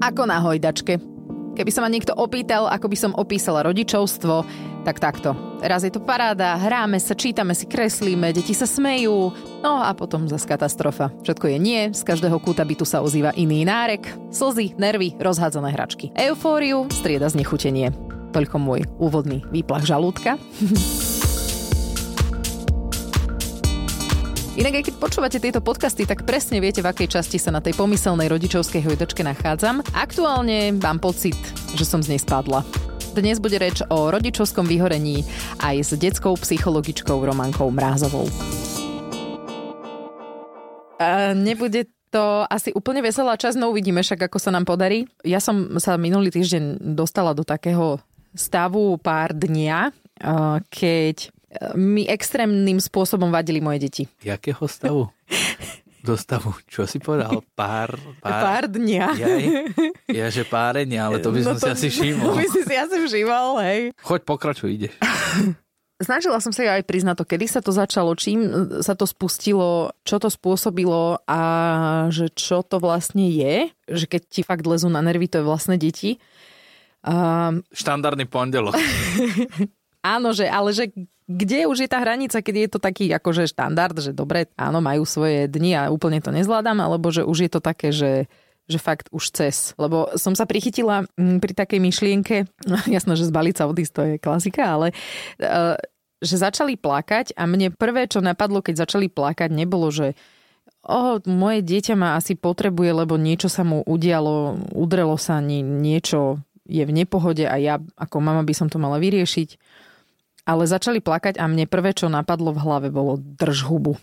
Ako na hojdačke. Keby sa ma niekto opýtal, ako by som opísala rodičovstvo, tak takto. Raz je to paráda, hráme sa, čítame si, kreslíme, deti sa smejú, no a potom zase katastrofa. Všetko je nie, z každého kúta bytu sa ozýva iný nárek, slzy, nervy, rozhádzané hračky. Eufóriu strieda znechutenie. Toľko môj úvodný výplach žalúdka. Inak aj keď počúvate tieto podcasty, tak presne viete, v akej časti sa na tej pomyselnej rodičovskej hojdačke nachádzam. Aktuálne mám pocit, že som z nej spadla. Dnes bude reč o rodičovskom vyhorení aj s detskou psychologičkou Romankou Mrázovou. A nebude to asi úplne veselá časť, no uvidíme však, ako sa nám podarí. Ja som sa minulý týždeň dostala do takého stavu pár dnia, keď mi extrémnym spôsobom vadili moje deti. Jakého stavu? Do stavu, čo si povedal? Pár, pár, pár dňa. Jaj, ja, že párenia, ale to by som no to, si asi všimol. To by si si asi všimol, hej. Choď, pokračuj, ideš. Snažila som sa aj priznať to, kedy sa to začalo, čím sa to spustilo, čo to spôsobilo a že čo to vlastne je, že keď ti fakt lezú na nervy, to je vlastne deti. Um, Štandardný pondelok. áno, že, ale že kde už je tá hranica, keď je to taký akože štandard, že dobre, áno, majú svoje dni a úplne to nezvládam, alebo že už je to také, že že fakt už cez. Lebo som sa prichytila mm, pri takej myšlienke, jasno, že zbaliť sa odísť, to je klasika, ale uh, že začali plakať a mne prvé, čo napadlo, keď začali plakať, nebolo, že oh, moje dieťa ma asi potrebuje, lebo niečo sa mu udialo, udrelo sa, niečo je v nepohode a ja ako mama by som to mala vyriešiť ale začali plakať a mne prvé, čo napadlo v hlave, bolo drž hubu.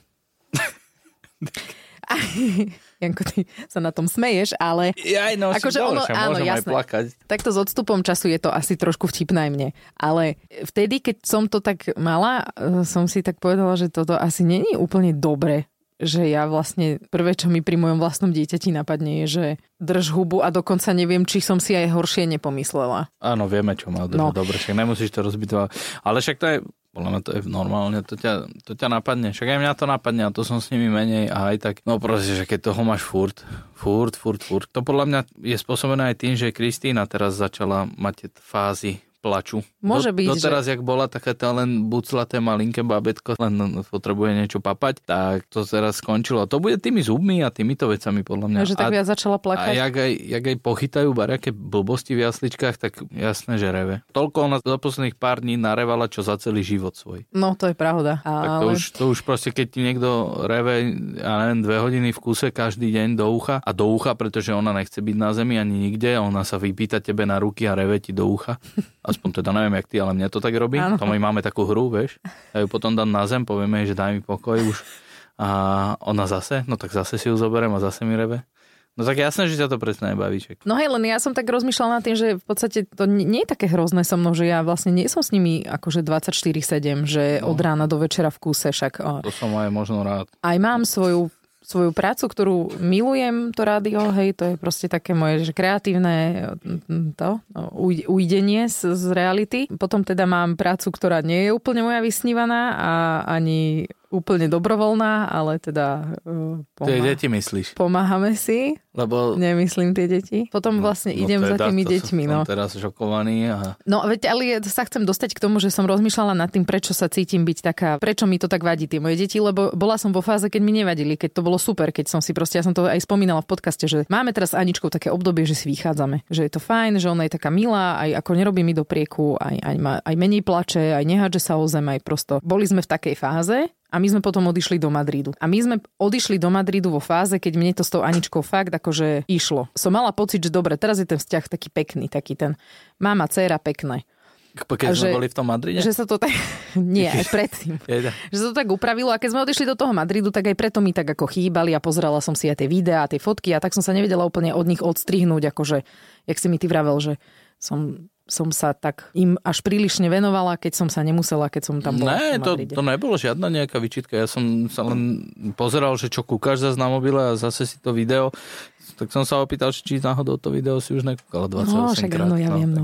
Janko, ty sa na tom smeješ, ale... Ja, no, akože ono, áno, jasné. plakať. Takto s odstupom času je to asi trošku vtipné mne. Ale vtedy, keď som to tak mala, eh, som si tak povedala, že toto asi není úplne dobre že ja vlastne prvé, čo mi pri mojom vlastnom dieťati napadne, je, že drž hubu a dokonca neviem, či som si aj horšie nepomyslela. Áno, vieme, čo má držať. No. Dobre, však nemusíš to rozbitovať. Ale však to je, podľa mňa to je normálne, to ťa, to ťa napadne. Však aj mňa to napadne a to som s nimi menej a aj tak, no proste, že keď toho máš furt, furt, furt, furt. To podľa mňa je spôsobené aj tým, že Kristýna teraz začala mať fázy plaču. Môže byť, Doteraz, že... jak bola taká tá len buclaté malinké babetko, len potrebuje niečo papať, tak to teraz skončilo. To bude tými zubmi a týmito vecami, podľa mňa. A že tak viac začala plakať. A jak aj, jak aj pochytajú bariaké blbosti v jasličkách, tak jasné, že reve. Toľko ona za posledných pár dní narevala, čo za celý život svoj. No, to je pravda. Ale... Tak to, už, to už proste, keď ti niekto reve, ja neviem, dve hodiny v kuse každý deň do ucha a do ucha, pretože ona nechce byť na zemi ani nikde, ona sa vypýta tebe na ruky a reve ti do ucha. Aspoň teda neviem, jak ty, ale mňa to tak robí. Ano. To my máme takú hru, vieš. A ju potom dám na zem, povieme, že daj mi pokoj už. A ona zase, no tak zase si ju zoberiem a zase mi rebe. No tak jasné, že ťa to presne nebaví. No hej, len ja som tak rozmýšľala nad tým, že v podstate to nie je také hrozné so mnou, že ja vlastne nie som s nimi akože 24-7, že no. od rána do večera v kúse však. To som aj možno rád. Aj mám svoju svoju prácu, ktorú milujem, to rádio, hej, to je proste také moje že kreatívne to, no, ujdenie z, z reality. Potom teda mám prácu, ktorá nie je úplne moja vysnívaná a ani úplne dobrovoľná, ale teda... Uh, pomáha- Tie deti myslíš? Pomáhame si. Lebo... Nemyslím tie deti. Potom no, vlastne no idem teda, za tými to deťmi. Som, no. teraz šokovaný. A... No veď, ale sa chcem dostať k tomu, že som rozmýšľala nad tým, prečo sa cítim byť taká, prečo mi to tak vadí tie moje deti, lebo bola som vo fáze, keď mi nevadili, keď to bolo super, keď som si proste, ja som to aj spomínala v podcaste, že máme teraz s Aničkou také obdobie, že si vychádzame. Že je to fajn, že ona je taká milá, aj ako nerobí mi do prieku, aj, aj, ma, aj menej plače, aj nehádže sa o zem, aj prosto. Boli sme v takej fáze a my sme potom odišli do Madridu. A my sme odišli do Madridu vo fáze, keď mne to s tou Aničkou fakt akože išlo. Som mala pocit, že dobre, teraz je ten vzťah taký pekný, taký ten mama, dcera, pekné. Keď sme že, boli v tom Madride? Že sa to tak... Nie, aj predtým. že sa to tak upravilo a keď sme odišli do toho Madridu, tak aj preto mi tak ako chýbali a pozerala som si aj tie videá, tie fotky a tak som sa nevedela úplne od nich odstrihnúť, akože, jak si mi ty vravel, že som som sa tak im až prílišne venovala, keď som sa nemusela, keď som tam bola. Ne, to, to nebolo žiadna nejaká vyčitka. Ja som sa len pozeral, že čo kúkaš zase na mobile a zase si to video. Tak som sa opýtal, či náhodou to video si už nekúkala 28 no, však krát. áno, ja no, viem, no.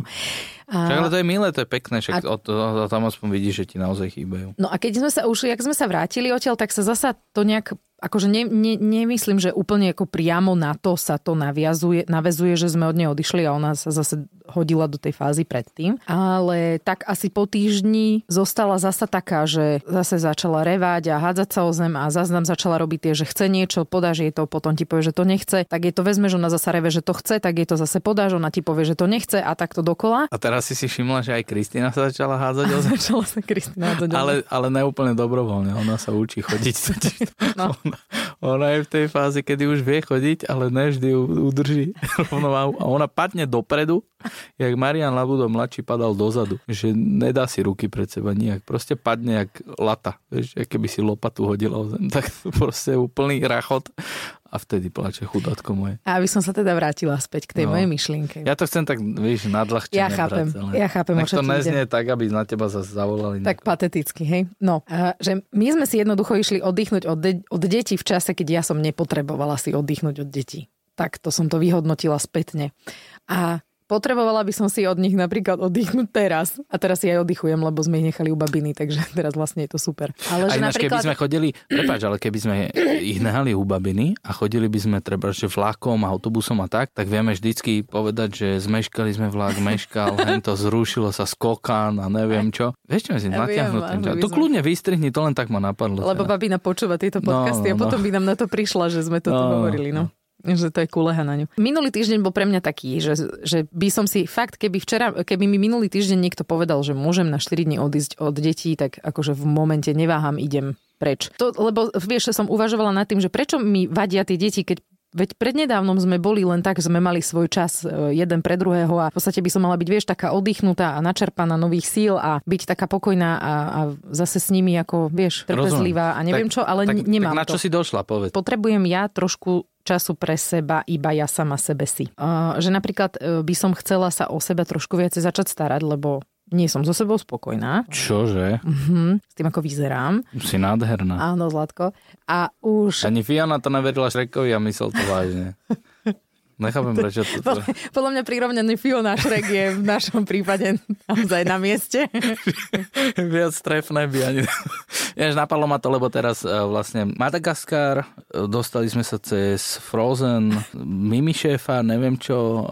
A... Však ale to je milé, to je pekné, však a... o to, tam aspoň vidíš, že ti naozaj chýbajú. No a keď sme sa už, jak sme sa vrátili odtiaľ, tak sa zasa to nejak akože ne, ne, nemyslím, že úplne ako priamo na to sa to naviazuje, navezuje, že sme od nej odišli a ona sa zase hodila do tej fázy predtým. Ale tak asi po týždni zostala zasa taká, že zase začala revať a hádzať sa o zem a zase nám začala robiť tie, že chce niečo, podáš jej to, potom ti povie, že to nechce, tak je to vezme, že ona zasa reve, že to chce, tak jej to zase podáš, ona ti povie, že to nechce a takto dokola. A teraz si si všimla, že aj Kristýna sa začala hádzať o zem? začala sa Kristýna hádzať ale, ale neúplne dobrovoľne, ona sa učí chodiť. No. Ona, je v tej fáze, kedy už vie chodiť, ale nevždy ju udrží rovnováhu a ona padne dopredu jak Marian Labudo mladší padal dozadu, že nedá si ruky pred seba nijak, proste padne jak lata, vieš, keby si lopatu hodila o zem, tak proste úplný rachot a vtedy plače chudátko moje. A aby som sa teda vrátila späť k tej no. mojej myšlienke. Ja to chcem tak, vieš, nadľahčené Ja chápem, brať, ale... ja chápem, čo to neznie tak, aby na teba zase zavolali. Tak pateticky, hej. No, a, že my sme si jednoducho išli oddychnúť od, de- od detí v čase, keď ja som nepotrebovala si oddychnúť od detí. Tak to som to vyhodnotila spätne. A Potrebovala by som si od nich napríklad oddychnúť teraz. A teraz si aj oddychujem, lebo sme ich nechali u babiny, takže teraz vlastne je to super. Ale že ináč, napríklad... keby sme chodili, prepáč, ale keby sme ich nehali u babiny a chodili by sme treba, že vlakom a autobusom a tak, tak vieme vždycky povedať, že zmeškali sme vlak, meškal, hen to zrušilo sa skokan a neviem čo. Vieš čo myslím, ja natiahnuť To kľudne vystrihni, to len tak ma napadlo. Lebo teda. babina počúva tieto podcasty no, no, a potom no. by nám na to prišla, že sme to no, tu hovorili. No. Že to je kuleha na ňu. Minulý týždeň bol pre mňa taký, že, že by som si fakt, keby včera, keby mi minulý týždeň niekto povedal, že môžem na 4 dní odísť od detí, tak akože v momente neváham, idem preč. To, lebo vieš, som uvažovala nad tým, že prečo mi vadia tie deti, keď Veď prednedávnom sme boli len tak, sme mali svoj čas e, jeden pre druhého a v podstate by som mala byť, vieš, taká oddychnutá a načerpaná nových síl a byť taká pokojná a, a zase s nimi ako, vieš, trpezlivá a neviem tak, čo, ale tak, nemám tak na čo to. si došla, povedz. Potrebujem ja trošku času pre seba iba ja sama sebe si. Že napríklad uh, by som chcela sa o seba trošku viacej začať starať, lebo nie som so sebou spokojná. Čože? Uh-huh, s tým, ako vyzerám. Si nádherná. Áno, Zlatko. A už... Ani Fiona to neverila Šrekovi a myslel to vážne. Nechápem, prečo to... Podľa, podľa mňa prirovnený Fiona Shrek je v našom prípade naozaj na mieste. Viac trefné by ani... Jež napadlo ma to, lebo teraz uh, vlastne Madagaskar, uh, dostali sme sa cez Frozen, Mimi šéfa, neviem čo,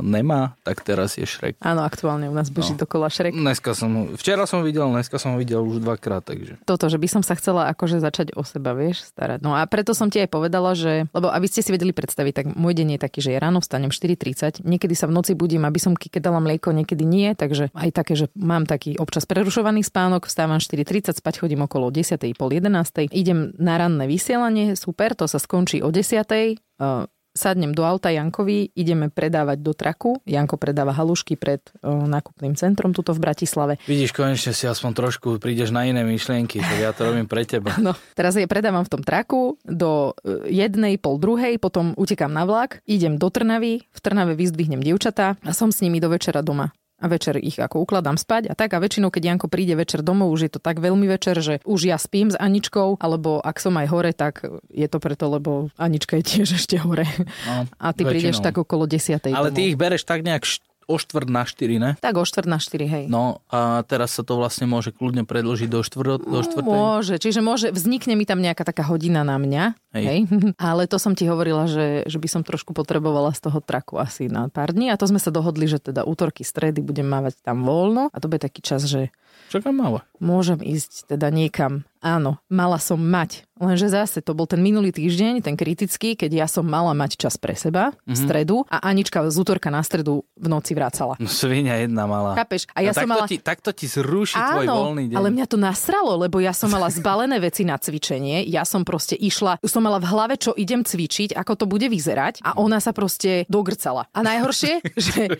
nemá, tak teraz je Shrek. Áno, aktuálne u nás beží no. dokola Shrek. Dneska som, včera som videl, dneska som ho videl už dvakrát, takže... Toto, že by som sa chcela akože začať o seba, vieš, starať. No a preto som ti aj povedala, že, lebo aby ste si vedeli predstaviť, tak môj deň je taký taký, že ja ráno vstanem 4.30, niekedy sa v noci budím, aby som dala mlieko, niekedy nie, takže aj také, že mám taký občas prerušovaný spánok, vstávam 4.30, spať chodím okolo 10. pol 11. Idem na ranné vysielanie, super, to sa skončí o 10 sadnem do auta Jankovi, ideme predávať do traku. Janko predáva halušky pred o, nákupným centrom tuto v Bratislave. Vidíš, konečne si aspoň trošku prídeš na iné myšlienky, tak ja to robím pre teba. No, teraz je predávam v tom traku do e, jednej, pol druhej, potom utekám na vlak, idem do Trnavy, v Trnave vyzdvihnem dievčatá a som s nimi do večera doma a večer ich ako ukladám spať a tak a väčšinou, keď Janko príde večer domov, už je to tak veľmi večer, že už ja spím s Aničkou, alebo ak som aj hore, tak je to preto, lebo Anička je tiež ešte hore. No, a ty väčšinou. prídeš tak okolo 10. Ale domov. ty ich bereš tak nejak o štvrt na 4, ne? Tak o štvrt na 4, hej. No a teraz sa to vlastne môže kľudne predložiť do, štvrt, do štvrtej? Môže, čiže môže, vznikne mi tam nejaká taká hodina na mňa, hej. hej. Ale to som ti hovorila, že, že by som trošku potrebovala z toho traku asi na pár dní a to sme sa dohodli, že teda útorky, stredy budem mávať tam voľno a to bude taký čas, že Čakám máva. Môžem ísť teda niekam. Áno, mala som mať. Lenže zase to bol ten minulý týždeň, ten kritický, keď ja som mala mať čas pre seba v mm-hmm. stredu a Anička z útorka na stredu v noci vracala. No svinia jedna mala. Chápeš? A ja no, som mala... Ti, takto ti zruší Áno, tvoj voľný deň. ale mňa to nasralo, lebo ja som mala zbalené veci na cvičenie. Ja som proste išla, som mala v hlave, čo idem cvičiť, ako to bude vyzerať a ona sa proste dogrcala. A najhoršie, že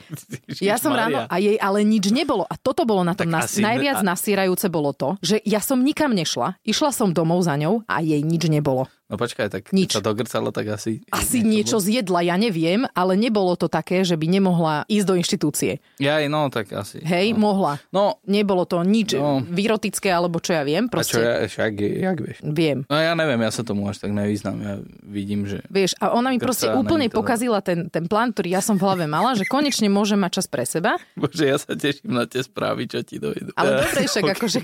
ja som ráno a jej ale nič nebolo. A toto bolo na tom nas, najviac nasierajúce bolo to, že ja som nikam nešla, išla som domov za ňou a jej nič nebolo. No počkaj, tak Nič. sa dogrcalo, tak asi... Asi niečo zjedla, ja neviem, ale nebolo to také, že by nemohla ísť do inštitúcie. Ja, no tak asi. Hej, no. mohla. No. Nebolo to nič no. vyrotické, alebo čo ja viem. Proste. A čo ja, však, jak vieš? Viem. No ja neviem, ja sa tomu až tak nevyznám. Ja vidím, že... Vieš, a ona mi proste úplne pokazila ten, ten plán, ktorý ja som v hlave mala, že konečne môžem mať čas pre seba. Bože, ja sa teším na tie správy, čo ti dojdu. Ale dobre, však akože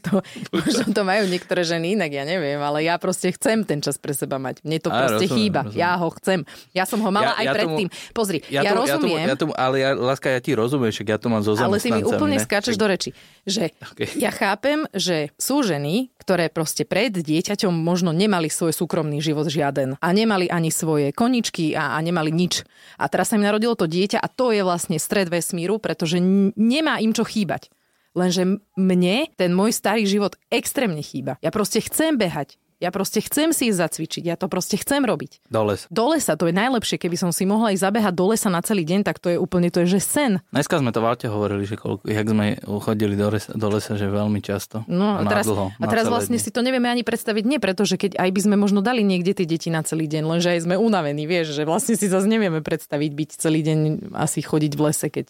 to, možno to majú niektoré ženy, inak ja neviem, ale ja proste chcem ten čas pre seba mať. Mne to Á, proste rozumiem, chýba. rozumiem. Ja ho chcem. Ja som ho mala Ja- aj ja tomu- predtým. Pozri, ja, tomu- rozumiem, Ja tomu, ja tomu, ale ja, láska, ja ti rozumiem, však ja to mám so ale ty mi úplne ne? skáčeš do reči. Že Okay. ja chápem, že sú ženy, ktoré proste pred dieťaťom možno nemali svoj súkromný život žiaden a nemali ani svoje koničky a, a nemali nič. A teraz sa im narodilo to dieťa a to je vlastne stred vesmíru, pretože n- nemá im čo chýbať. Lenže mne ten môj starý život extrémne chýba. Ja proste chcem behať. Ja proste chcem si ísť zacvičiť. Ja to proste chcem robiť. Do lesa. Do lesa, to je najlepšie. Keby som si mohla ísť zabehať do lesa na celý deň, tak to je úplne, to je že sen. Dneska sme to v aute hovorili, že koľko, jak sme chodili do lesa, do lesa že veľmi často. No a na teraz, dlho, a teraz vlastne dni. si to nevieme ani predstaviť, nie preto, že keď aj by sme možno dali niekde tie deti na celý deň, lenže aj sme unavení, vieš, že vlastne si zase nevieme predstaviť byť celý deň asi chodiť v lese, keď,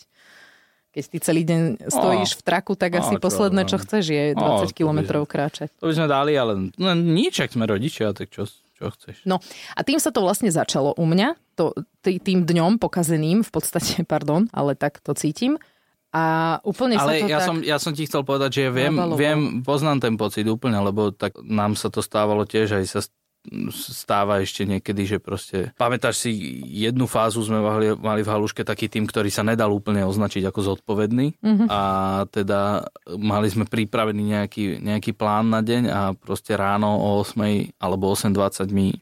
keď ty celý deň stojíš v traku, tak asi čo posledné, čo chceš, je Á, 20 to by kilometrov kráčať. To by sme dali, ale no, nič, ak sme rodičia, tak čo, čo chceš. No a tým sa to vlastne začalo u mňa, to, tý- tým dňom pokazeným v podstate, pardon, ale tak to cítim. A úplne sa Ale to ja, tak... som, ja som ti chcel povedať, že ja viem, viem, poznám ten pocit úplne, lebo tak nám sa to stávalo tiež, aj sa stáva ešte niekedy, že proste... Pamätáš si, jednu fázu sme mali, mali v haluške taký tým, ktorý sa nedal úplne označiť ako zodpovedný Mhm. a teda mali sme pripravený nejaký, nejaký plán na deň a proste ráno o 8 alebo 8.20 mi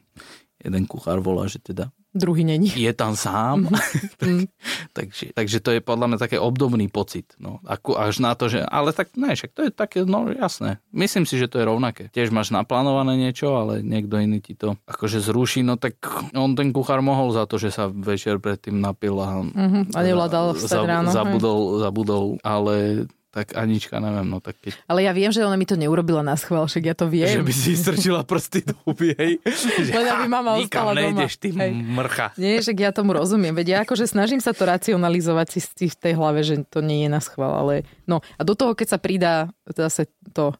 jeden kuchár volá, že teda Druhý není. je tam sám. Mm. takže, takže to je podľa mňa také obdobný pocit. No. Ako až na to, že... Ale tak ne, však to je také, no jasné. Myslím si, že to je rovnaké. Tiež máš naplánované niečo, ale niekto iný ti to akože zruší, no tak on ten kuchár mohol za to, že sa večer predtým napil a... Mhm, a nevládal vstať ráno. hej. Zabudol, zabudol, ale tak Anička, neviem, no tak keď... Ale ja viem, že ona mi to neurobila na schvál, však ja to viem. Že by si strčila prsty do. Že, Len aby mama ostala doma. nejdeš, ty Hej. mrcha. Nie, však ja tomu rozumiem. Veď ja akože snažím sa to racionalizovať si si v tej hlave, že to nie je na schvál, ale no a do toho, keď sa pridá zase to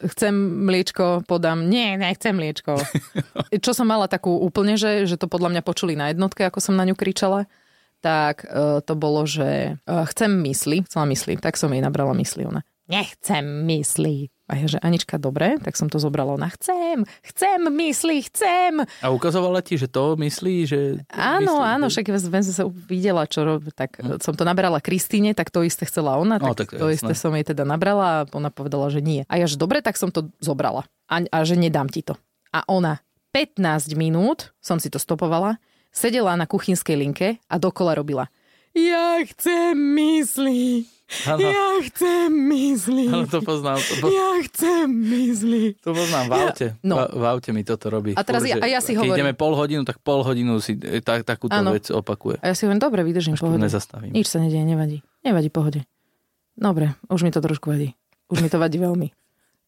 chcem mliečko, podám, nie, nechcem mliečko. Čo som mala takú úplne, že, že to podľa mňa počuli na jednotke, ako som na ňu kričala, tak e, to bolo, že e, chcem mysli, chcela mysli, tak som jej nabrala mysli. Ona, nechcem mysli. A ja, že Anička, dobre, tak som to zobrala. Ona, chcem, chcem mysli, chcem. A ukazovala ti, že to myslí, že... Áno, myslí, áno, však sme sa videla, čo rob, tak som to nabrala Kristýne, tak to isté chcela ona, No, tak, tak to to isté som jej teda nabrala a ona povedala, že nie. A ja, že dobre, tak som to zobrala a, a že nedám ti to. A ona 15 minút, som si to stopovala, sedela na kuchynskej linke a dokola robila. Ja chcem mysli. Áno. Ja chcem mysli. Áno, to poznám. To, po, Ja chcem mysli. to poznám v aute. no. V, v aute mi toto robí. A teraz Furt, ja- a ja si hovorím- ideme pol hodinu, tak pol hodinu si e, tak, takúto Áno. vec opakuje. A ja si hovorím, dobre, vydržím, pohode. nezastavím. Nič sa nedieje, nevadí. Nevadí, pohode. Dobre, už mi to trošku vadí. Už mi to vadí veľmi.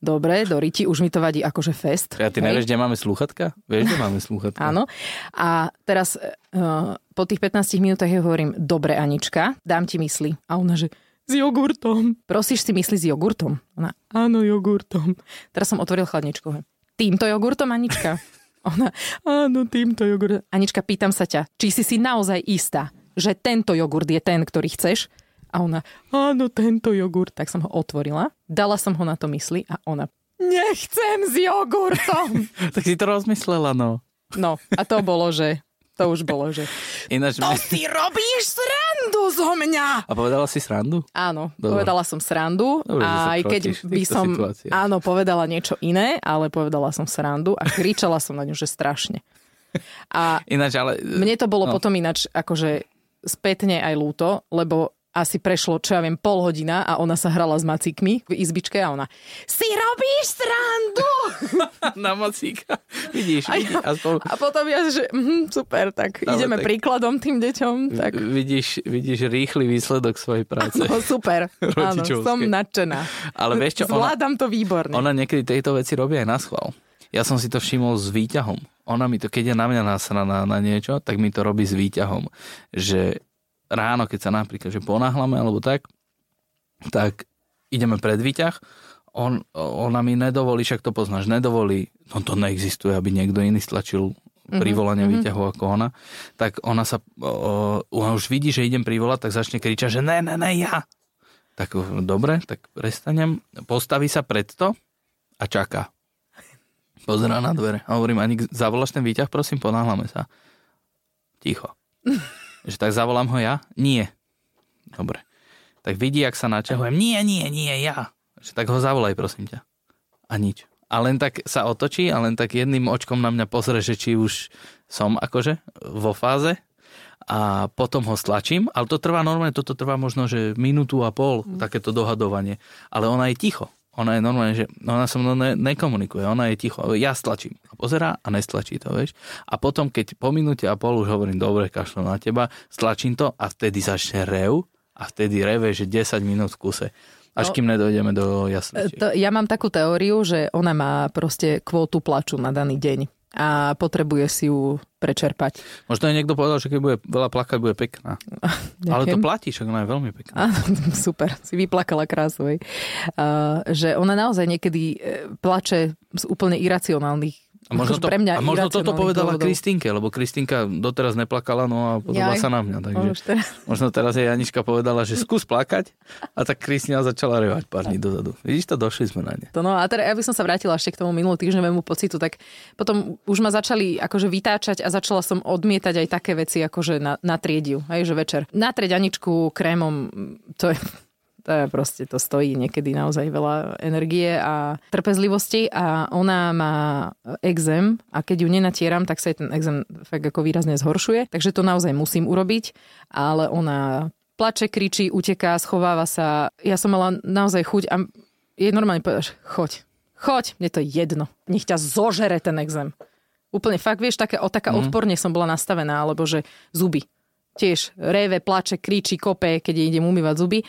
Dobre, do riti, už mi to vadí akože fest. Ja ty hej? nevieš, kde máme slúchatka? Vieš, kde máme slúchatka? Áno. A teraz uh, po tých 15 minútach ja hovorím, dobre Anička, dám ti mysli. A ona, že s jogurtom. Prosíš si mysli s jogurtom? Ona, áno, jogurtom. Teraz som otvoril chladničku. Týmto jogurtom, Anička? Ona, áno, týmto jogurtom. Anička, pýtam sa ťa, či si si naozaj istá, že tento jogurt je ten, ktorý chceš? A ona, áno, tento jogurt. Tak som ho otvorila, dala som ho na to mysli a ona, nechcem s jogurtom. tak si to rozmyslela, no. No, a to bolo, že... To už bolo, že... Ináč... To si robíš srandu zo mňa! A povedala si srandu? Áno, Dobre. povedala som srandu Dobre, a aj keď by som, situáciách. áno, povedala niečo iné, ale povedala som srandu a kričala som na ňu, že strašne. A Ináč, ale... mne to bolo No. potom ináč akože spätne aj ľúto, lebo asi prešlo, čo ja viem, pol hodina a ona sa hrala s macíkmi v izbičke a ona si robíš srandu! na macíka. Vidíš, A, ja, aspoň... a potom ja, že mhm, super, tak Ale ideme tak- príkladom tým deťom. Tak, Vidíš, vidíš rýchly výsledok svojej práce. no super, áno, som nadšená. Ale vieš čo, ona, Zvládam to výborne. ona niekedy tejto veci robí aj na schvál. Ja som si to všimol s výťahom. Ona mi to, keď je na mňa nasraná na niečo, tak mi to robí s výťahom. Že ráno, keď sa napríklad že ponáhlame alebo tak, tak ideme pred výťah, on, ona mi nedovolí, však to poznáš, nedovolí, no to neexistuje, aby niekto iný stlačil privolanie mm-hmm. výťahu ako ona, tak ona sa, o, ona už vidí, že idem privolať, tak začne kričať, že ne, ne, ne, ja. Tak dobre, tak prestanem, postaví sa pred to a čaká. Pozerá na dvere. A hovorím, ani zavoláš ten výťah, prosím, ponáhľame sa. Ticho. že tak zavolám ho ja? Nie. Dobre. Tak vidí, ak sa naťahujem. Nie, nie, nie, ja. Že tak ho zavolaj, prosím ťa. A nič. A len tak sa otočí a len tak jedným očkom na mňa pozrie, že či už som akože vo fáze a potom ho stlačím, ale to trvá normálne, toto trvá možno, že minútu a pol, mm. takéto dohadovanie. Ale ona je ticho. Ona je normálne, že ona so mnou ne, nekomunikuje, ona je ticho. Ja stlačím a pozerá a nestlačí to, vieš. A potom, keď po minúte a pol už hovorím, dobre, kašlo na teba, stlačím to a vtedy začne rev a vtedy reve, že 10 minút v kuse. Až no, kým nedojdeme do jasnosti. Ja mám takú teóriu, že ona má proste kvótu plaču na daný deň a potrebuje si ju prečerpať. Možno aj niekto povedal, že keď bude veľa plakať, bude pekná. Ďakujem. Ale to platí, však ona je veľmi pekná. A, super, si vyplakala krásovej. Uh, že ona naozaj niekedy e, plače z úplne iracionálnych a možno, to, pre mňa a možno toto povedala dôvodov. Kristínke, lebo Kristínka doteraz neplakala, no a podobá sa na mňa. Takže teraz. možno teraz jej Janička povedala, že skús plakať a tak Kristina začala revať pár dní dozadu. Vidíš to, došli sme na ne. To no a teda ja by som sa vrátila ešte k tomu minulý týždňovému pocitu, tak potom už ma začali akože vytáčať a začala som odmietať aj také veci, akože na, na triediu, aj že večer. Natrieť Aničku krémom, to je proste, to stojí niekedy naozaj veľa energie a trpezlivosti a ona má exém a keď ju nenatieram, tak sa jej ten exém fakt ako výrazne zhoršuje, takže to naozaj musím urobiť, ale ona plače, kričí, uteká, schováva sa. Ja som mala naozaj chuť a jej normálne povedaš, choď, choď, mne to je jedno, nech ťa zožere ten exém. Úplne fakt, vieš, také, o, taká mm. odporne som bola nastavená, alebo že zuby. Tiež reve, plače, kričí, kope, keď idem umývať zuby.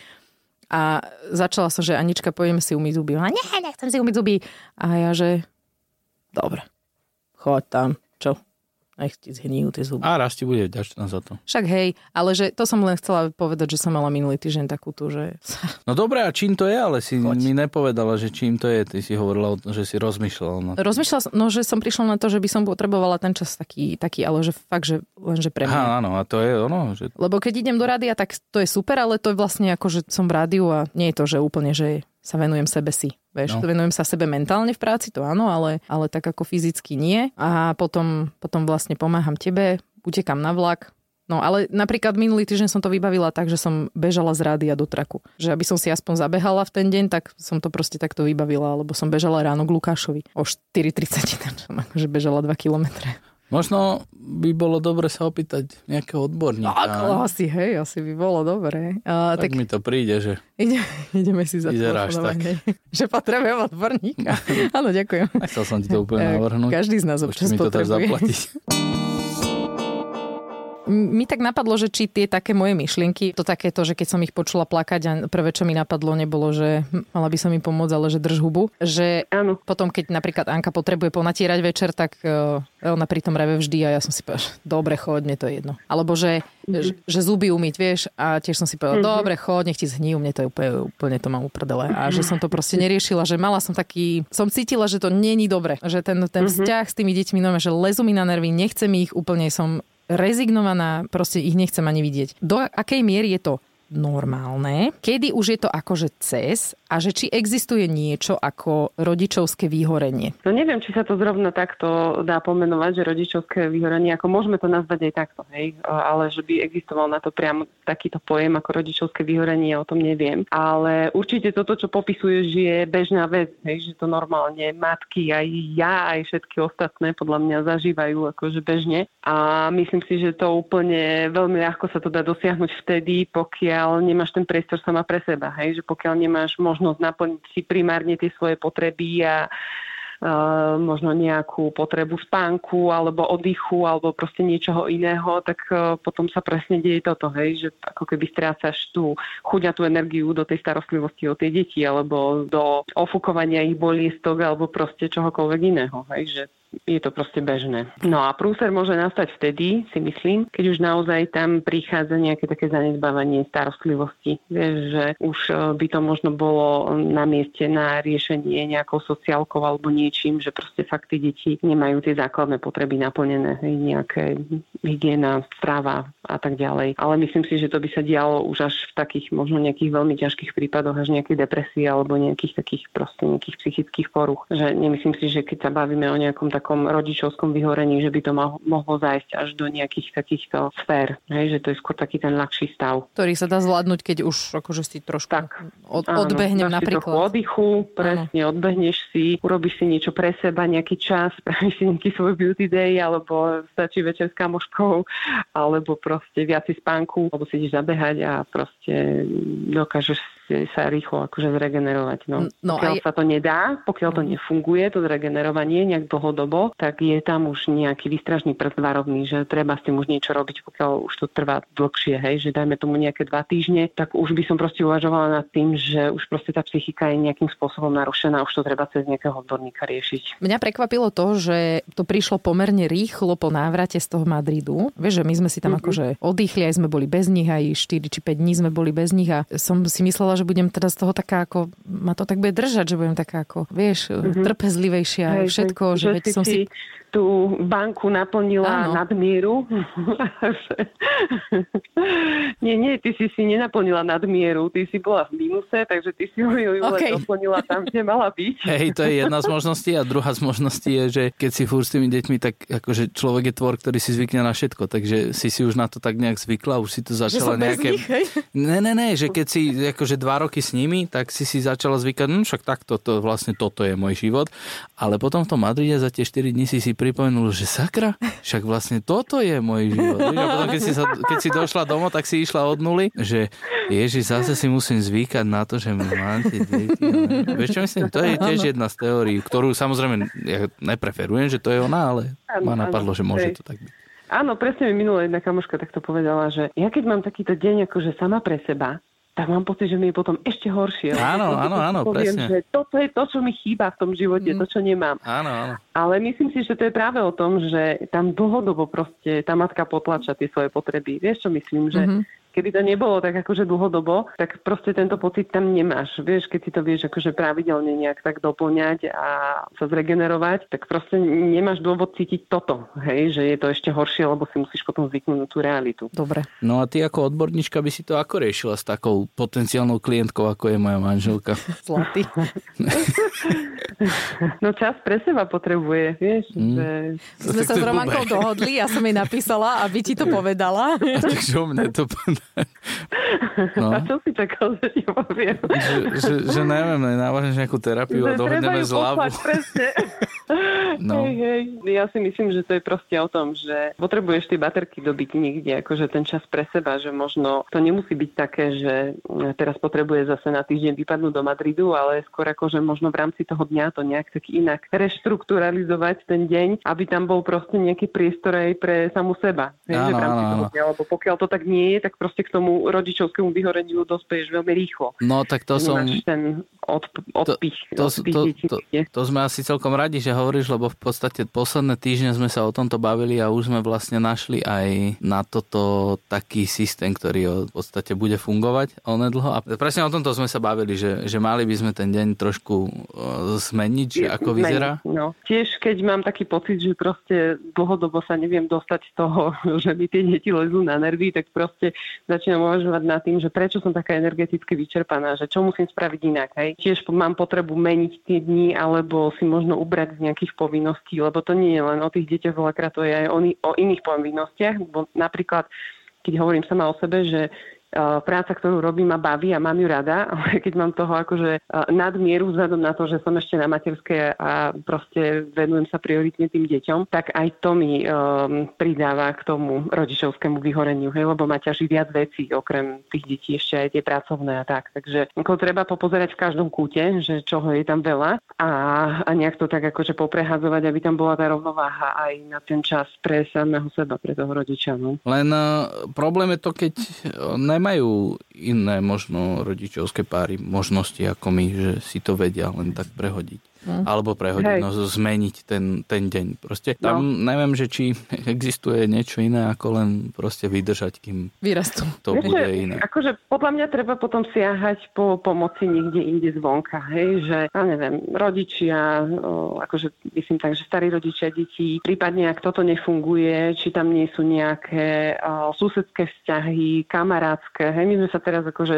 A začala som, že Anička, pojeme si umyť zuby. A nie, nechcem si umyť zuby. A ja, že dobre, choď tam, čo? Nech ti zhnijú tie zuby. A raz ti bude vďačná za to. Však hej, ale že to som len chcela povedať, že som mala minulý týždeň takú tu, že... No dobré, a čím to je? Ale si Choď. mi nepovedala, že čím to je. Ty si hovorila, že si rozmýšľala na to. Rozmýšľala som, no že som prišla na to, že by som potrebovala ten čas taký, taký ale že fakt, že len že pre mňa. Aha, áno, a to je ono. Že... Lebo keď idem do rádia, tak to je super, ale to je vlastne ako, že som v rádiu a nie je to, že úplne, že sa venujem sebe si. Vieš, no. venujem sa sebe mentálne v práci, to áno, ale, ale tak ako fyzicky nie. A potom, potom vlastne pomáham tebe, utekam na vlak, No ale napríklad minulý týždeň som to vybavila tak, že som bežala z rádia do traku. Že aby som si aspoň zabehala v ten deň, tak som to proste takto vybavila, lebo som bežala ráno k Lukášovi. O 4.30 tam som akože bežala 2 kilometre. Možno by bolo dobre sa opýtať nejakého odborníka. Ako, asi, hej, asi by bolo dobre. Uh, tak, tak mi to príde, že ide, ideme si za tak. Že potrebujem odborníka. Áno, ďakujem. Chcel som ti to úplne navrhnúť. Každý z nás občas mi to zaplatiť. mi tak napadlo, že či tie také moje myšlienky, to takéto, že keď som ich počula plakať a prvé, čo mi napadlo, nebolo, že mala by som im pomôcť, ale že drž hubu. Že Áno. potom, keď napríklad Anka potrebuje ponatierať večer, tak uh, ona pri tom reve vždy a ja som si povedal, dobre, choď, mne to je jedno. Alebo že, mm-hmm. že, že zuby umyť, vieš, a tiež som si povedal, mm-hmm. dobre, choď, nech ti zhníjú, mne to je úplne, úplne to mám uprdele. A že som to proste neriešila, že mala som taký, som cítila, že to není dobre, že ten, ten mm-hmm. vzťah s tými deťmi, no, že lezu mi na nervy, nechcem ich úplne, som rezignovaná, proste ich nechcem ani vidieť. Do akej miery je to normálne, kedy už je to akože cez a že či existuje niečo ako rodičovské vyhorenie. No neviem, či sa to zrovna takto dá pomenovať, že rodičovské vyhorenie, ako môžeme to nazvať aj takto, hej, ale že by existoval na to priamo takýto pojem ako rodičovské vyhorenie, o tom neviem. Ale určite toto, čo popisuješ, je bežná vec, hej, že to normálne matky, aj ja, aj všetky ostatné podľa mňa zažívajú akože bežne. A myslím si, že to úplne veľmi ľahko sa to dá dosiahnuť vtedy, pokiaľ pokiaľ nemáš ten priestor sama pre seba, hej? že pokiaľ nemáš možnosť naplniť si primárne tie svoje potreby a Uh, možno nejakú potrebu spánku alebo oddychu alebo proste niečoho iného, tak uh, potom sa presne deje toto, hej, že ako keby strácaš tú chuť a tú energiu do tej starostlivosti o tie deti alebo do ofúkovania ich boliestok alebo proste čohokoľvek iného, hej, že je to proste bežné. No a prúser môže nastať vtedy, si myslím, keď už naozaj tam prichádza nejaké také zanedbávanie starostlivosti. Vieš, že už e, by to možno bolo na mieste na riešenie nejakou sociálkou alebo niečím, že proste fakt tí deti nemajú tie základné potreby naplnené, nejaké hygiena, strava a tak ďalej. Ale myslím si, že to by sa dialo už až v takých možno nejakých veľmi ťažkých prípadoch, až nejakej depresie alebo nejakých takých proste nejakých psychických poruch. Že nemyslím si, že keď sa bavíme o nejakom takom rodičovskom vyhorení, že by to mohlo zájsť až do nejakých takýchto sfér. Hej, že to je skôr taký ten ľahší stav. Ktorý sa dá zvládnuť, keď už akože si trošku tak, od, áno, odbehnem napríklad. Si oddychu, presne, áno. odbehneš si, urobíš si niečo pre seba, nejaký čas, spravíš si nejaký svoj beauty day, alebo stačí večer s kamoškou, alebo proste viac si spánku, alebo si ideš zabehať a proste dokážeš sa rýchlo akože zregenerovať. No. no pokiaľ aj... sa to nedá, pokiaľ to mhm. nefunguje, to zregenerovanie nejak dlhodobo, tak je tam už nejaký výstražný prst varovný, že treba s tým už niečo robiť, pokiaľ už to trvá dlhšie, hej, že dajme tomu nejaké dva týždne, tak už by som proste uvažovala nad tým, že už proste tá psychika je nejakým spôsobom narušená, už to treba cez nejakého odborníka riešiť. Mňa prekvapilo to, že to prišlo pomerne rýchlo po návrate z toho Madridu. Vieš, že my sme si tam mm-hmm. akože oddychli, aj sme boli bez nich, aj 4 či 5 dní sme boli bez nich a som si myslela, že budem teda z toho taká ako, ma to tak bude držať, že budem taká ako, vieš, mm-hmm. trpezlivejšia a všetko, že, že veď som si tú banku naplnila Áno. nadmieru. nie, nie, ty si si nenaplnila nadmieru, ty si bola v mínuse, takže ty si ju okay. doplnila tam, kde mala byť. Hej, to je jedna z možností a druhá z možností je, že keď si fúr s tými deťmi, tak akože človek je tvor, ktorý si zvykne na všetko, takže si si už na to tak nejak zvykla, už si to začala že nejaké... Nich, Ne, ne, ne, že keď si akože dva roky s nimi, tak si si začala zvykať, no však takto, to, vlastne toto je môj život, ale potom v tom Madride za tie 4 dní si si pripomenul, že sakra, však vlastne toto je môj život. a potom, keď si, sa, keď si došla domov, tak si išla od nuly, že ježi, zase si musím zvykať na to, že mám tie deti. Vieš čo myslím? To je tiež jedna z teórií, ktorú samozrejme ja nepreferujem, že to je ona, ale ma napadlo, že môže to tak byť. Áno, presne mi minulá jedna kamoška takto povedala, že ja keď mám takýto deň akože sama pre seba, tak mám pocit, že mi je potom ešte horšie. Áno, áno, áno, poviem, presne. Že toto je to, čo mi chýba v tom živote, mm. to, čo nemám. Áno, áno. Ale myslím si, že to je práve o tom, že tam dlhodobo proste tá matka potlača tie svoje potreby. Vieš, čo myslím? Že mm-hmm keby to nebolo tak akože dlhodobo, tak proste tento pocit tam nemáš. Vieš, keď si to vieš akože pravidelne nejak tak doplňať a sa zregenerovať, tak proste nemáš dôvod cítiť toto, hej, že je to ešte horšie, lebo si musíš potom zvyknúť na tú realitu. Dobre. No a ty ako odborníčka by si to ako riešila s takou potenciálnou klientkou, ako je moja manželka? Zlatý. no čas pre seba potrebuje, vieš. Mm. Že... Sme sa s Romankou dohodli, ja som jej napísala, aby ti to povedala. Takže o mne to No. A čo si čakal, že ti poviem? Že, že, že neviem, návažeš nejakú terapiu a dohodneme zľavu. presne. No. Hej, hej. Ja si myslím, že to je proste o tom, že potrebuješ tie baterky dobiť niekde, akože ten čas pre seba, že možno to nemusí byť také, že teraz potrebuje zase na týždeň vypadnúť do Madridu, ale skôr akože možno v rámci toho dňa to nejak tak inak reštrukturalizovať ten deň, aby tam bol proste nejaký priestor aj pre samú seba. Hej, áno, že v rámci áno, toho dňa, lebo pokiaľ to tak nie je, tak proste k tomu rodičovskému vyhoreniu dospeješ veľmi rýchlo. No tak to som... Ten odpich, to, to, to, to, to sme asi celkom radi, že hovoríš, lebo v podstate posledné týždne sme sa o tomto bavili a už sme vlastne našli aj na toto taký systém, ktorý v podstate bude fungovať onedlho. A presne o tomto sme sa bavili, že, že mali by sme ten deň trošku zmeniť, že ako vyzerá. No. Tiež keď mám taký pocit, že proste dlhodobo sa neviem dostať z toho, že mi tie deti lezú na nervy, tak proste začínam uvažovať nad tým, že prečo som taká energeticky vyčerpaná, že čo musím spraviť inak. Hej? tiež mám potrebu meniť tie dni alebo si možno ubrať z nejakých povinností, lebo to nie je len o tých deťoch, veľakrát to je aj o, o iných povinnostiach, bo napríklad keď hovorím sama o sebe, že práca, ktorú robím, ma baví a mám ju rada, ale keď mám toho akože nadmieru vzhľadom na to, že som ešte na materskej a proste venujem sa prioritne tým deťom, tak aj to mi um, pridáva k tomu rodičovskému vyhoreniu, hej, lebo ma ťaží viac vecí, okrem tých detí ešte aj tie pracovné a tak. Takže ako treba popozerať v každom kúte, že čoho je tam veľa a, a nejak to tak akože poprehadzovať, aby tam bola tá rovnováha aj na ten čas pre samého seba, pre toho rodiča. No. Len uh, problém je to, keď ne nemajú iné možno rodičovské páry možnosti ako my, že si to vedia len tak prehodiť. Hm. Alebo prehodiť, Hej. no zmeniť ten, ten deň. Proste tam no. neviem, že či existuje niečo iné ako len proste vydržať, kým Vyrastú. to Vieš, bude iné. Akože podľa mňa treba potom siahať po pomoci niekde inde zvonka, hej, že ja neviem, rodičia, akože myslím tak, že starí rodičia detí, prípadne ak toto nefunguje, či tam nie sú nejaké o, susedské vzťahy, kamarátske, hej, my sme sa teraz akože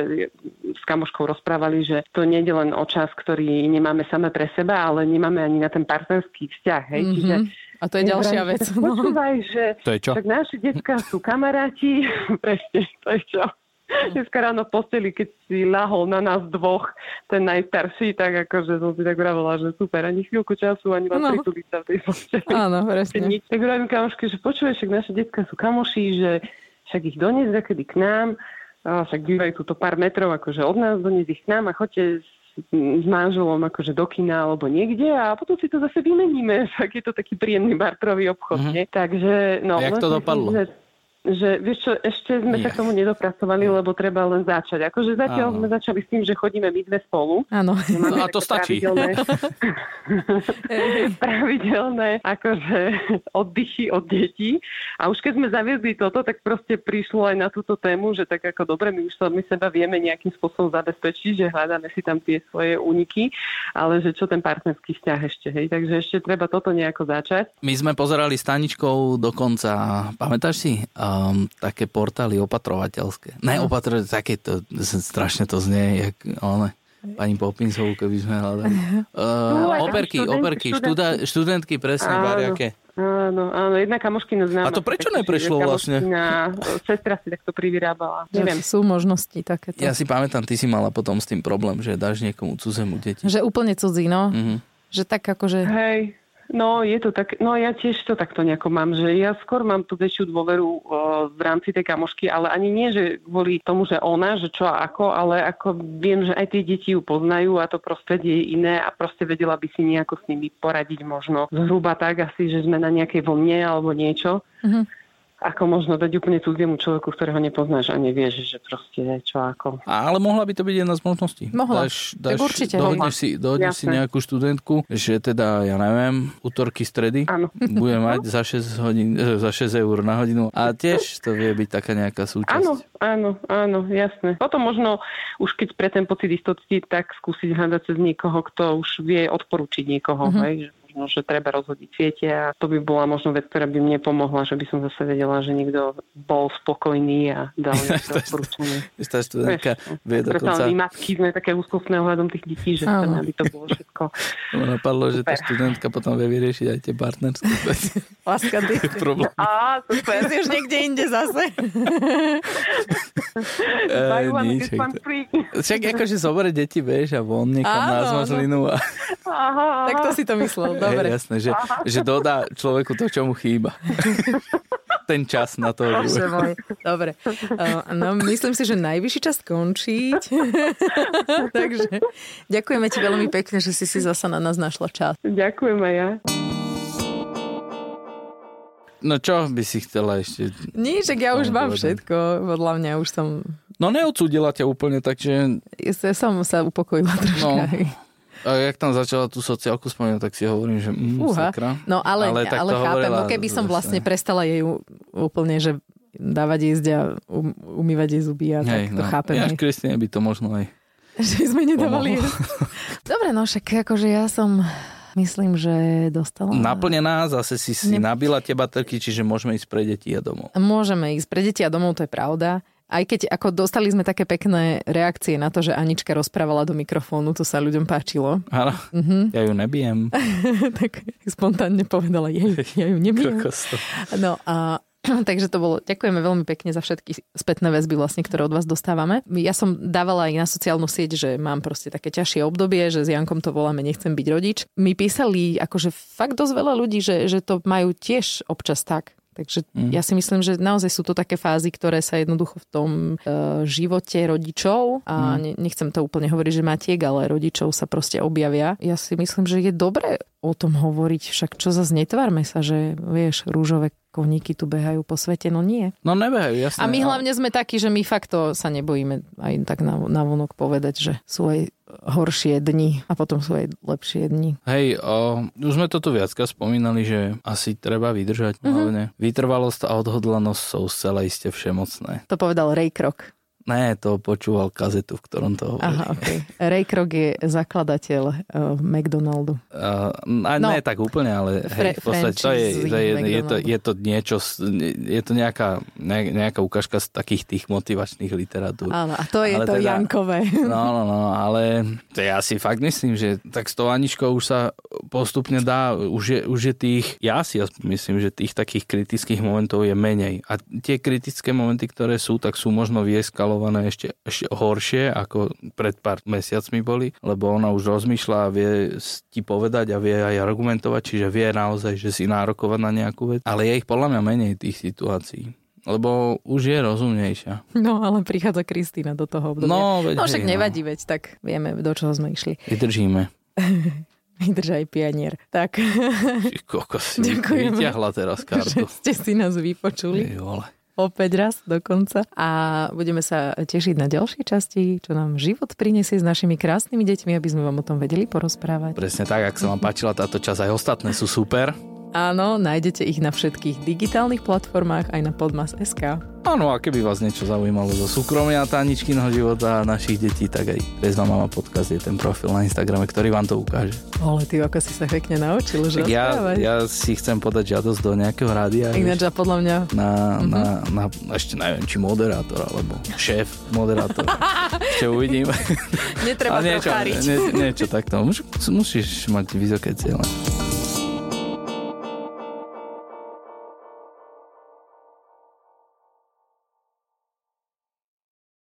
s kamoškou rozprávali, že to nie je len o čas, ktorý nemáme same pre seba, ale nemáme ani na ten partnerský vzťah. Hej? Mm-hmm. Čiže a to je ďalšia vec. No. Počúvaj, že to je čo? Tak naši detská sú kamaráti, presne, to je čo. Dneska ráno v posteli, keď si lahol na nás dvoch, ten najstarší, tak akože som si tak vravela, že super, ani chvíľku času, ani vás no. prituliť sa v tej posteli. Áno, presne. Tak vravím kamoške, že počuješ, však naše detská sú kamoši, že však ich doniesť kedy k nám, a však bývajú tu pár metrov akože od nás, doniesť ich k nám a chodte s manželom akože do kina alebo niekde a potom si to zase vymeníme. Tak je to taký príjemný bartrový obchod. Mm-hmm. Takže, no, a jak to dopadlo? Že, že vieš čo, ešte sme yeah. sa k tomu nedopracovali, yeah. lebo treba len začať. Akože zatiaľ Áno. sme začali s tým, že chodíme my dve spolu. Áno. No, a to stačí. Pravidelné, pravidelné akože oddychy od detí. A už keď sme zaviezli toto, tak proste prišlo aj na túto tému, že tak ako dobre, my už sa my seba vieme nejakým spôsobom zabezpečiť, že hľadáme si tam tie svoje úniky, ale že čo ten partnerský vzťah ešte, hej. Takže ešte treba toto nejako začať. My sme pozerali staničkou dokonca, pamätáš si? Um, také portály opatrovateľské. Ne, no. opatrovateľské, také to, strašne to znie, jak one, pani Popinsovú, keby sme hľadali. Uh, no, operky, študent, operky, študentky, študentky, študentky presne, áno, variaké. Áno, áno, jedna kamoškina známa. A to prečo neprešlo vlastne? Sestra si takto privyrábala. Neviem. Sú možnosti takéto. Ja si pamätám, ty si mala potom s tým problém, že dáš niekomu cudzemu deti. Že úplne cudzí, no. Mm-hmm. Že tak akože... Hej, No, je to tak, no ja tiež to takto nejako mám, že ja skôr mám tú väčšiu dôveru o, v rámci tej kamošky, ale ani nie, že kvôli tomu, že ona, že čo a ako, ale ako viem, že aj tie deti ju poznajú a to prostredie je iné a proste vedela by si nejako s nimi poradiť možno zhruba tak asi, že sme na nejakej vlne alebo niečo. Mm-hmm ako možno dať úplne cudziemu človeku, ktorého nepoznáš a nevieš, že proste čo ako. Ale mohla by to byť jedna z možností. Mohla. Dáš, dáš, tak určite. Dohodneš si, dohodneš si nejakú študentku, že teda, ja neviem, útorky, stredy Áno. bude mať za 6, hodín, eh, za 6 eur na hodinu a tiež to vie byť taká nejaká súčasť. Áno, áno, áno, jasné. Potom možno už keď pre ten pocit istoty, tak skúsiť hľadať cez niekoho, kto už vie odporučiť niekoho, mm-hmm. hej, možno, že treba rozhodiť siete a to by bola možno vec, ktorá by mne pomohla, že by som zase vedela, že niekto bol spokojný a dal nejaké odporúčanie. Tá študentka vie dokonca... My matky sme také úzkostné ohľadom tých detí, že chceme, aby to bolo všetko. To napadlo, že tá študentka potom vie vyriešiť aj tie partnerské veci. Láska, ty. Á, super. Si už niekde inde zase. e, nič, Však akože zoberie deti, vieš, a von niekam na zmazlinu. A... Aha, aha. Tak to si to myslel. Dobre. Je jasné, že, že dodá človeku to, čo mu chýba. Ten čas na to. Môj. Dobre. Uh, no, myslím si, že najvyšší čas skončiť. Takže ďakujeme ti veľmi pekne, že si si zasa na nás našla čas. Ďakujem aj ja. No čo by si chcela ešte? Nie, že ja už mám všetko. Podľa mňa už som... No neodsúdila ťa úplne, takže... Ja som sa upokojila troška. No. A jak tam začala tú sociálku spomínať, tak si hovorím, že mm, sakra. No ale, ale, ale chápem, no keby som vlastne prestala jej úplne, že dávať jesť a um, umývať jej zuby a hej, tak to no. chápem. Ja Kristine by to možno aj že sme nedávali jesť. Dobre, no však akože ja som myslím, že dostala... Naplnená, zase si si ne... nabila tie baterky, čiže môžeme ísť pre deti a domov. Môžeme ísť pre deti a domov, to je pravda. Aj keď ako dostali sme také pekné reakcie na to, že Anička rozprávala do mikrofónu, to sa ľuďom páčilo. Áno, uh-huh. ja ju nebijem. tak spontánne povedala, ja, ja ju nebijem. no a Takže to bolo, ďakujeme veľmi pekne za všetky spätné väzby, vlastne, ktoré od vás dostávame. Ja som dávala aj na sociálnu sieť, že mám proste také ťažšie obdobie, že s Jankom to voláme, nechcem byť rodič. Mi písali akože fakt dosť veľa ľudí, že, že to majú tiež občas tak, Takže mm. ja si myslím, že naozaj sú to také fázy, ktoré sa jednoducho v tom e, živote rodičov, a mm. ne, nechcem to úplne hovoriť, že matiek, ale rodičov sa proste objavia. Ja si myslím, že je dobré o tom hovoriť, však čo zase netvárme sa, že vieš, rúžové koníky tu behajú po svete, no nie. No nebehajú, jasne. A my hlavne sme takí, že my fakt to sa nebojíme aj tak na, na vonok povedať, že sú aj horšie dni a potom sú aj lepšie dni. Hej, o, už sme to tu viacka spomínali, že asi treba vydržať mm-hmm. hlavne. Vytrvalosť a odhodlanosť sú zcela iste všemocné. To povedal Ray Krok. Ne, to počúval kazetu, v ktorom to hovorí. Aha, okay. Ray Kroc je zakladateľ uh, McDonaldu. Uh, a no, nie tak úplne, ale hej, v podstate to je, to je, je, to, je to niečo, je to nejaká, nejaká ukážka z takých tých motivačných literatúr. Áno, a to je ale to teda, Jankové. No, no, no, ale to ja si fakt myslím, že tak s tou Aničkou už sa postupne dá, už je, už je tých, ja si myslím, že tých takých kritických momentov je menej. A tie kritické momenty, ktoré sú, tak sú možno vieskalo namalované ešte, ešte horšie, ako pred pár mesiacmi boli, lebo ona už rozmýšľa a vie ti povedať a vie aj argumentovať, čiže vie naozaj, že si nárokovať na nejakú vec. Ale je ich podľa mňa menej tých situácií lebo už je rozumnejšia. No, ale prichádza Kristýna do toho obdobia. No, veď, no však hej, no. nevadí, veď tak vieme, do čoho sme išli. Vydržíme. Vydrž aj pianier. Tak. Kokos, vyťahla teraz kartu. Že ste si nás vypočuli. Jole opäť raz dokonca. A budeme sa tešiť na ďalšie časti, čo nám život prinesie s našimi krásnymi deťmi, aby sme vám o tom vedeli porozprávať. Presne tak, ak sa vám páčila táto časť, aj ostatné sú super. Áno, nájdete ich na všetkých digitálnych platformách aj na podmas.sk. Áno, a keby vás niečo zaujímalo zo súkromia Taničkyného života a našich detí, tak aj Prezva Mama podcast je ten profil na Instagrame, ktorý vám to ukáže. Ale ty ako si sa pekne naučil, že ja, ja si chcem podať žiadosť do nejakého rádia. Ináč a podľa mňa... Na, mm-hmm. na, na, ešte neviem, či moderátor, alebo šéf moderátor. ešte uvidím. Netreba niečo, nie, niečo takto. Musíš, musíš mať vysoké cieľe.